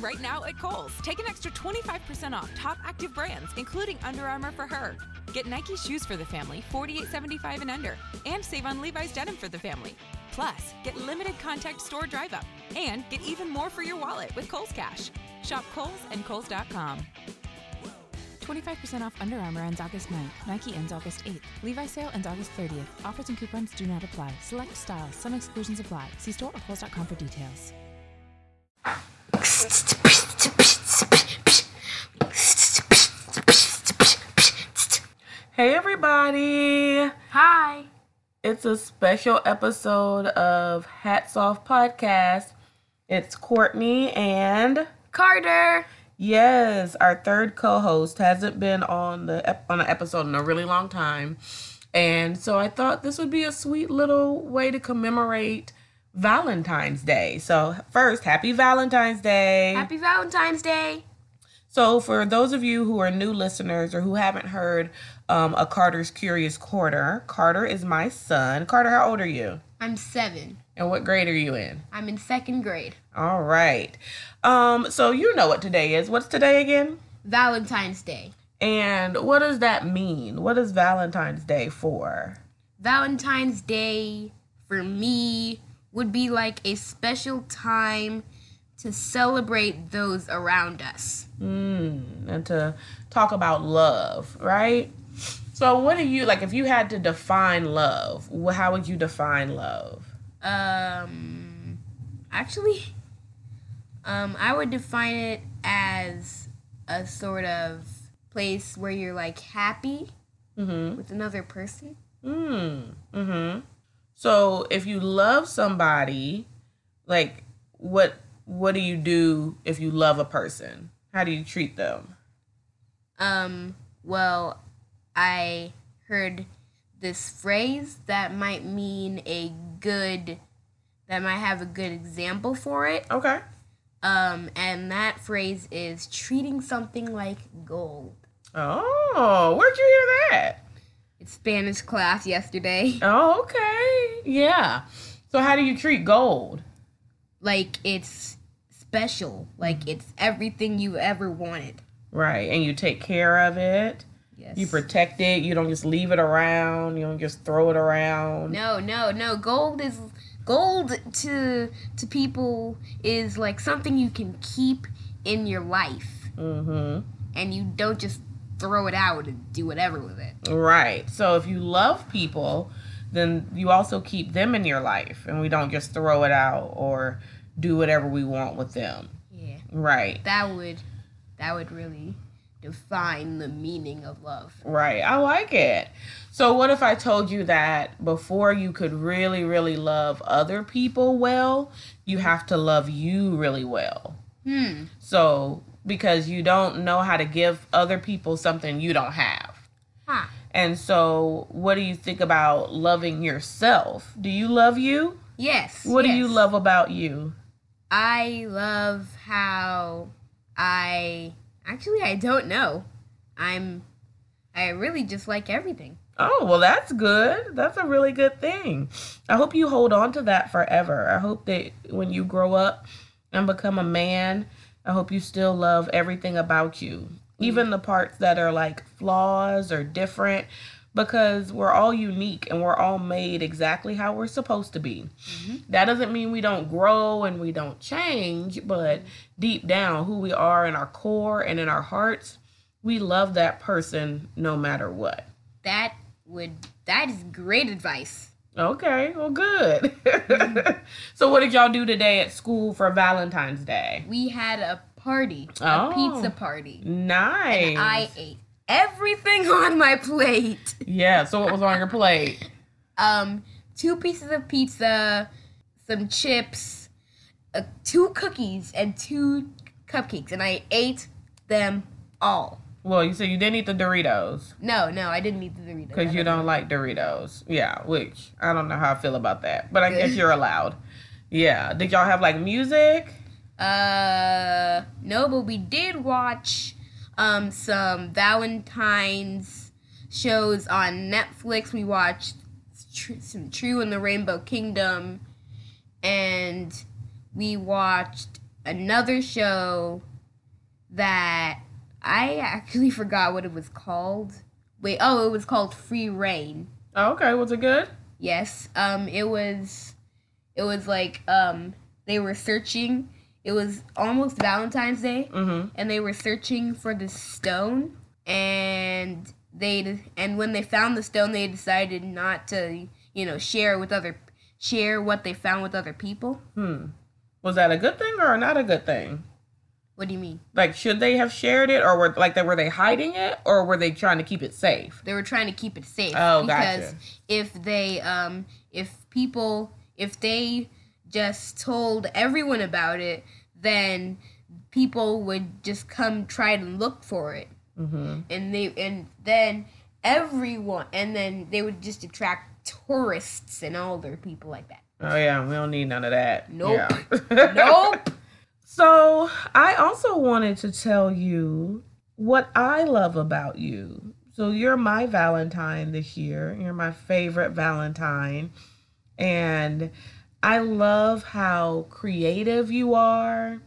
Right now at Kohl's, take an extra 25% off top active brands, including Under Armour for her. Get Nike shoes for the family, $48.75 and under, and save on Levi's denim for the family. Plus, get limited contact store drive up and get even more for your wallet with Kohl's Cash. Shop Kohl's and Kohl's.com. 25% off Under Armour ends August 9th. Nike ends August 8th. Levi sale ends August 30th. Offers and coupons do not apply. Select styles. Some exclusions apply. See store or Kohl's.com for details. Hey, everybody. Hi. It's a special episode of Hats Off Podcast. It's Courtney and Carter. yes, our third co-host hasn't been on the on an episode in a really long time. And so I thought this would be a sweet little way to commemorate Valentine's Day. So first, happy Valentine's Day. Happy Valentine's Day. So, for those of you who are new listeners or who haven't heard um, a Carter's Curious Corner, Carter is my son. Carter, how old are you? I'm seven. And what grade are you in? I'm in second grade. All right. Um, so you know what today is. What's today again? Valentine's Day. And what does that mean? What is Valentine's Day for? Valentine's Day for me would be like a special time to celebrate those around us. Mm, and to talk about love, right? So, what do you like? If you had to define love, how would you define love? Um actually um I would define it as a sort of place where you're like happy Mm-hmm. with another person. Mm. Mm-hmm. So if you love somebody, like what what do you do if you love a person? How do you treat them? Um, well, I heard this phrase that might mean a good, that might have a good example for it. Okay. Um, and that phrase is treating something like gold. Oh, where'd you hear that? It's Spanish class yesterday. Oh, okay. Yeah. So how do you treat gold? Like it's special. Like it's everything you ever wanted. Right. And you take care of it. Yes. You protect it. You don't just leave it around. You don't just throw it around. No, no, no. Gold is gold to to people is like something you can keep in your life Mm-hmm. and you don't just throw it out and do whatever with it. Right. So if you love people, then you also keep them in your life and we don't just throw it out or do whatever we want with them. Yeah. Right. That would that would really define the meaning of love. Right. I like it. So what if I told you that before you could really really love other people well, you have to love you really well. Hmm. So because you don't know how to give other people something you don't have. Huh. And so what do you think about loving yourself? Do you love you? Yes. What do you love about you? I love how I actually I don't know. I'm I really just like everything. Oh, well, that's good. That's a really good thing. I hope you hold on to that forever. I hope that when you grow up and become a man, I hope you still love everything about you, even mm. the parts that are like flaws or different, because we're all unique and we're all made exactly how we're supposed to be. Mm-hmm. That doesn't mean we don't grow and we don't change, but deep down, who we are in our core and in our hearts, we love that person no matter what. That would that is great advice. Okay, well, good. Mm-hmm. so, what did y'all do today at school for Valentine's Day? We had a party, Oh. a pizza oh, party. Nice. And I ate everything on my plate. yeah. So, what was on your plate? Um, two pieces of pizza, some chips, uh, two cookies, and two cupcakes, and I ate them all. Well, you said you didn't eat the Doritos No, no, I didn't eat the Doritos. because you don't like Doritos. Yeah, which I don't know how I feel about that, but I guess you're allowed. Yeah. Did y'all have like music? Uh, no, but we did watch um some Valentine's shows on Netflix. We watched Tr- some True in the Rainbow Kingdom, and we watched another show that I actually forgot what it was called. Wait, oh, it was called Free Rein. Oh, okay, was it good? Yes. Um it was it was like um they were searching. It was almost Valentine's Day Mm-hmm. and they were searching for the stone and they and when they found the stone they decided not to, you know, share with other share what they found with other people. Hmm. Was that a good thing or not a good thing? What do you mean? Like, should they have shared it, or were like they were they hiding it, or were they trying to keep it safe? They were trying to keep it safe Oh, because gotcha. if they um if people if they just told everyone about it, then people would just come try to look for it. Mm-hmm. And they and then everyone and then they would just attract tourists and older people like that. Oh yeah, we don't need none of that. Nope. Yeah. Nope. So I also wanted to tell you what I love about you. So you're my Valentine this year. You're my favorite Valentine. And I love how creative you are.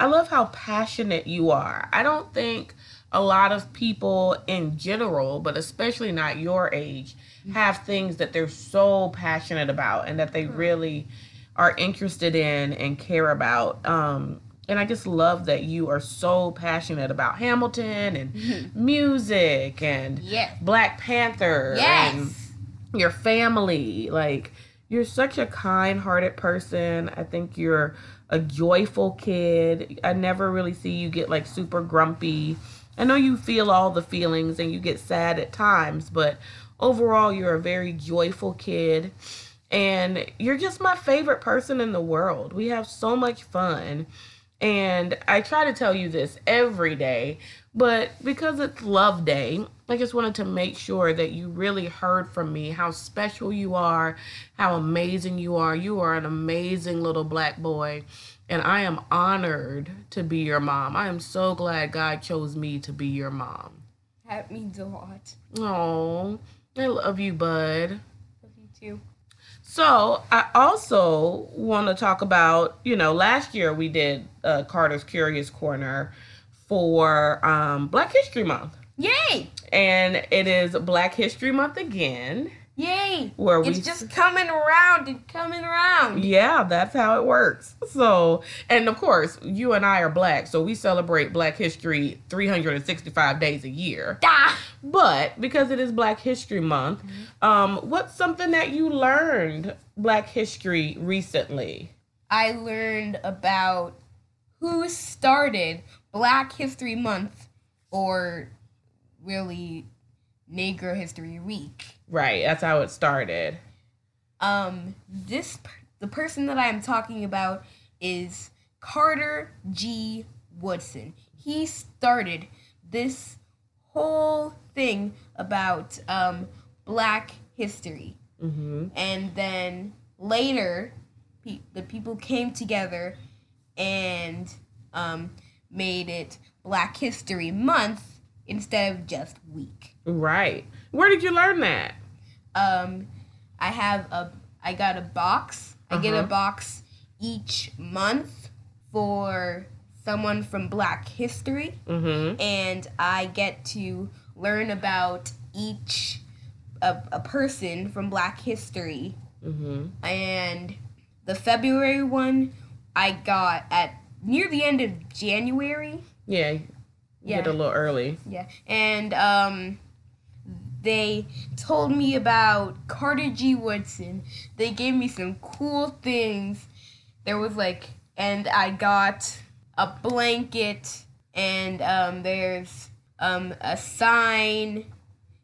I love how passionate you are. I don't think a lot of people in general, but especially not your age, have things that they're so passionate about and that they really are interested in and care about. Um, and I just love that you are so passionate about Hamilton and music and Yes. Black Panther and your family. Like, you're such a kind hearted person. I think you're a joyful kid. I never really see you get like super grumpy. I know you feel all the feelings and you get sad at times, but overall, you're a very joyful kid. And you're just my favorite person in the world. We have so much fun. And I try to tell you this every day, but because it's Love Day, I just wanted to make sure that you really heard from me how special you are, how amazing you are. You are an amazing little black boy, and I am honored to be your mom. I am so glad God chose me to be your mom. That means a lot. Oh, I love you, bud. Love you too. So I also want to talk about, you know, last year we did uh, Carter's Curious Corner for um, Black History Month, Yay! and it is Black History Month again. Yay! Where we it's just coming around and coming around. Yeah, that's how it works. So, and of course, you and I are black, so we celebrate Black History 365 days a year. Ah! But because it is Black History Month, um, what's something that you learned Black History recently? I learned about who started Black History Month or really Negro History Week. Right, that's how it started. Um this the person that I am talking about is Carter G Woodson. He started this whole thing about um black history. hmm and then later pe- the people came together and um, made it black history month instead of just week Right. Where did you learn that? um, i have a i got a box i get a Uh-huh. box each month for someone from black history hmm and i get to learn about each a, a person from black history hmm and the February one I got at near the end of January. Yeah, Yeah. get a little early. Yeah, and um, they told me about Carter G. Woodson. They gave me some cool things. There was like, and I got a blanket, and um, there's um, a sign,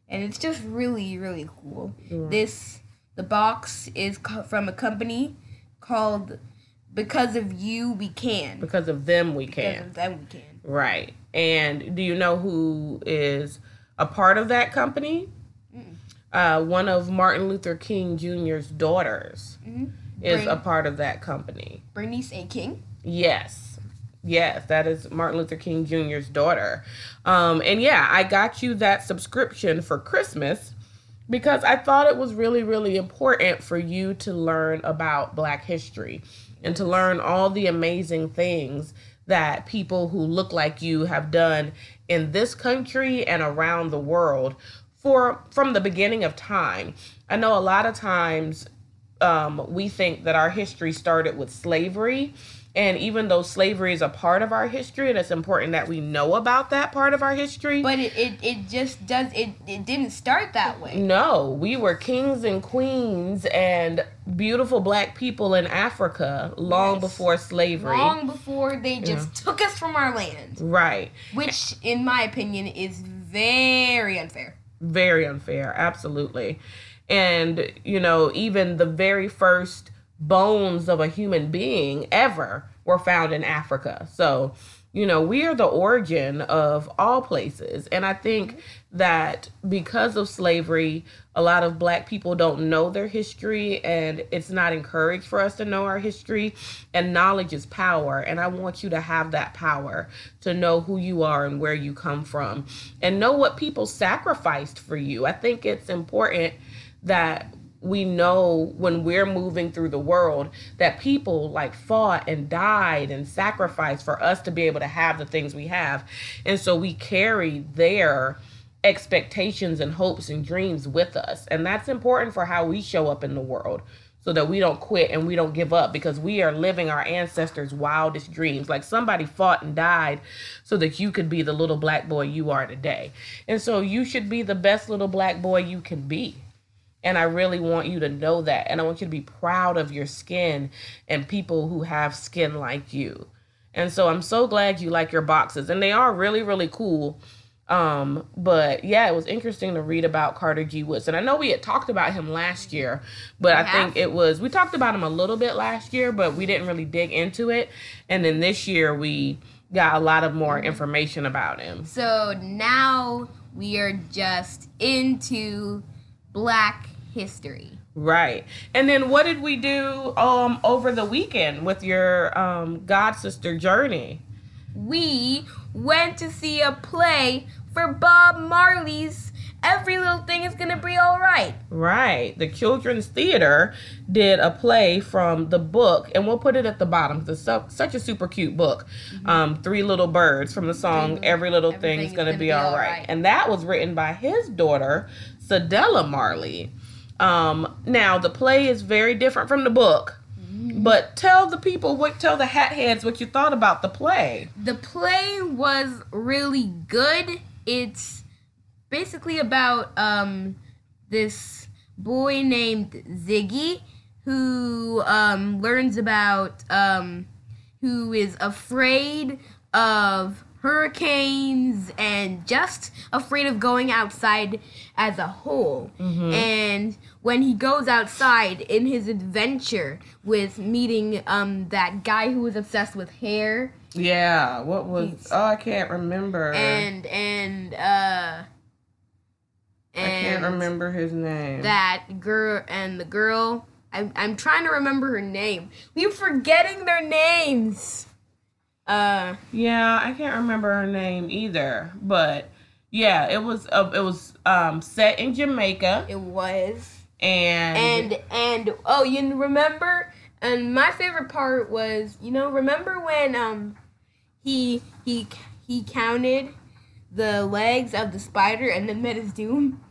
and it's just really, really cool. This the box is co- from a company called Because of You We Can. Because of them, we Because can. of them we can. Right. And do you know who is a part of that company? Uh, one of Martin Luther King Jr.'s daughters Mhm. is a part of that company. Bernice A. King. Yes. Yes, that is Martin Luther King Jr.'s daughter. Um, and yeah, I got you that subscription for Christmas because I thought it was really, really important for you to learn about Black history. And to learn all the amazing things that people who look like you have done in this country and around the world for from the beginning of time. I know a lot of times um, we think that our history started with slavery. And even though slavery is a part of our history, and it's important that we know about that part of our history. But it, it, it just does it it didn't start that way. No, we were kings and queens and beautiful black people in Africa long Yes. before slavery. Long before they just took us from our land. Right. Which in my opinion is very unfair. very unfair absolutely and you know even the very first bones of a human being ever were found in africa. So you know we are the origin of all places. And i think that because of slavery a lot of black people don't know their history and it's not encouraged for us to know our history. And knowledge is power. And i want you to have that power to know who you are and where you come from. And know what people sacrificed for you. I think it's important that we know when we're moving through the world that people like fought and died and sacrificed for us to be able to have the things we have and so we carry their expectations and hopes and dreams with us. And that's important for how we show up in the world so that we don't quit and we don't give up because we are living our ancestors' wildest dreams. Like somebody fought and died so that you could be the little black boy you are today. And so you should be the best little black boy you can be. And I really want you to know that. And I want you to be proud of your skin and people who have skin like you. And so I'm so glad you like your boxes. And they are really, really cool. Um, but yeah, it was interesting to read about Carter G. Woodson. I know we had talked about him last year, but I think it was we talked about him a little bit last year, but we didn't really dig into it. And then this year we got a lot of more information about him. So now we are just into black history. Right. And then what did we do um over the weekend with your um god sister journey? We went to see a play for Bob Marley's Every Little Thing is Gonna Be Alright. Right. The Children's Theater did a play from the book, and we'll put it at the bottom. It's so, such a super cute book. Um, Three Little Birds from the song Three- Every Little Thing's is Gonna Gonna Be Be Alright. Right. And that was written by his daughter, Cedella Marley. Um, now, the play is very different from the book. But tell the people what tell the hat heads what you thought about the play. The play was really good. It's basically about um this boy named Ziggy who um learns about um who is afraid of hurricanes and just afraid of going outside as a whole. And when he goes outside in his adventure with meeting um that guy who was obsessed with hair. Yeah, what was He's- oh I can't remember. and and uh I can't and remember his name. that girl and the girl I'm, I'm trying to remember her name. We're forgetting their names. Uh Yeah, I can't remember her name either, but yeah, it was uh, it was um set in Jamaica. it was and and and oh you remember and my favorite part was you know remember when um he he he counted the legs of the spider and then met his doom?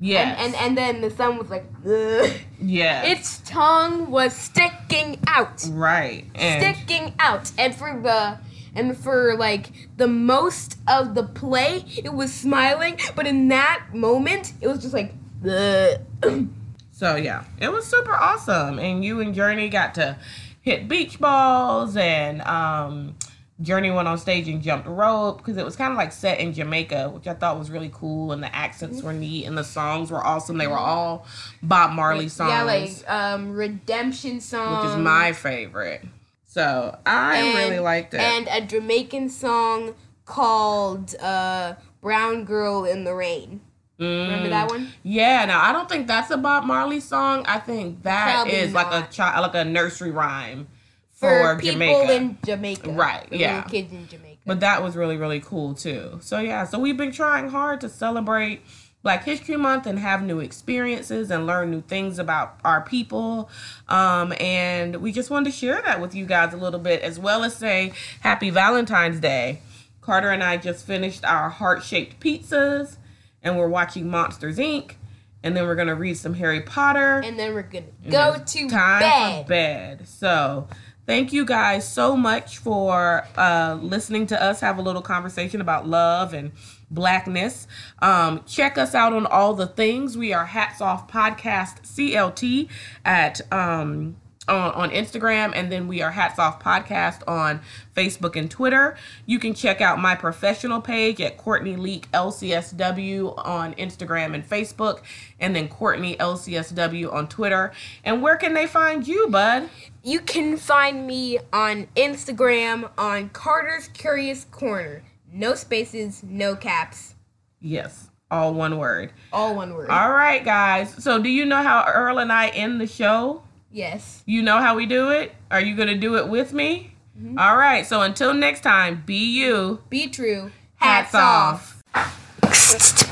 Yes, and, and and then the sun was like Ugh. yes, its tongue was sticking out. Right and sticking out. And for the and for like the most of the play it was smiling but in that moment it was just like Ugh. so yeah, it was super awesome, and you and Journey got to hit beach balls and um. Journey went on stage and jumped rope because it was kind of like set in Jamaica, which I thought was really cool, and the accents were neat, and the songs were awesome. They were all Bob Marley songs. yeah like um redemption song which is my favorite. So I and- really liked it. and a jamaican song called uh brown girl in the ring remember Mm. that one Yeah, now I don't think that's a Bob Marley song. I think that is Probably like a not. child, like a nursery rhyme for, for, people Jamaica. in jamaica Right, for yeah. kids in jamaica but that was really really cool too. So yeah, so we've been trying hard to celebrate Black History Month and have new experiences and learn new things about our people. Um, and we just wanted to share that with you guys a little bit, as well as say Happy Valentine's Day. Carter and I just finished our heart shaped pizzas, and we're watching Monsters Inc. And then we're gonna read some Harry Potter. And then we're gonna go to time bed. for bed. So thank you guys so much for uh, listening to us have a little conversation about love and blackness. Um, check us out on all the things. We are Hats Off Podcast CLT at um, on, on Instagram, and then we are Hats Off Podcast on Facebook and Twitter. You can check out my professional page at Courtney Leak LCSW on Instagram and Facebook, and then Courtney LCSW on Twitter. And where can they find you, bud? You can find me on Instagram on Carter's Curious Corner. No spaces, no caps. Yes, all one word. All one word. All right, guys. So, do you know how Earl and I end the show? Yes. You know how we do it? Are you going to do it with me? Mm-hmm. All right. So, until next time, be you. Be true. Hats off. off.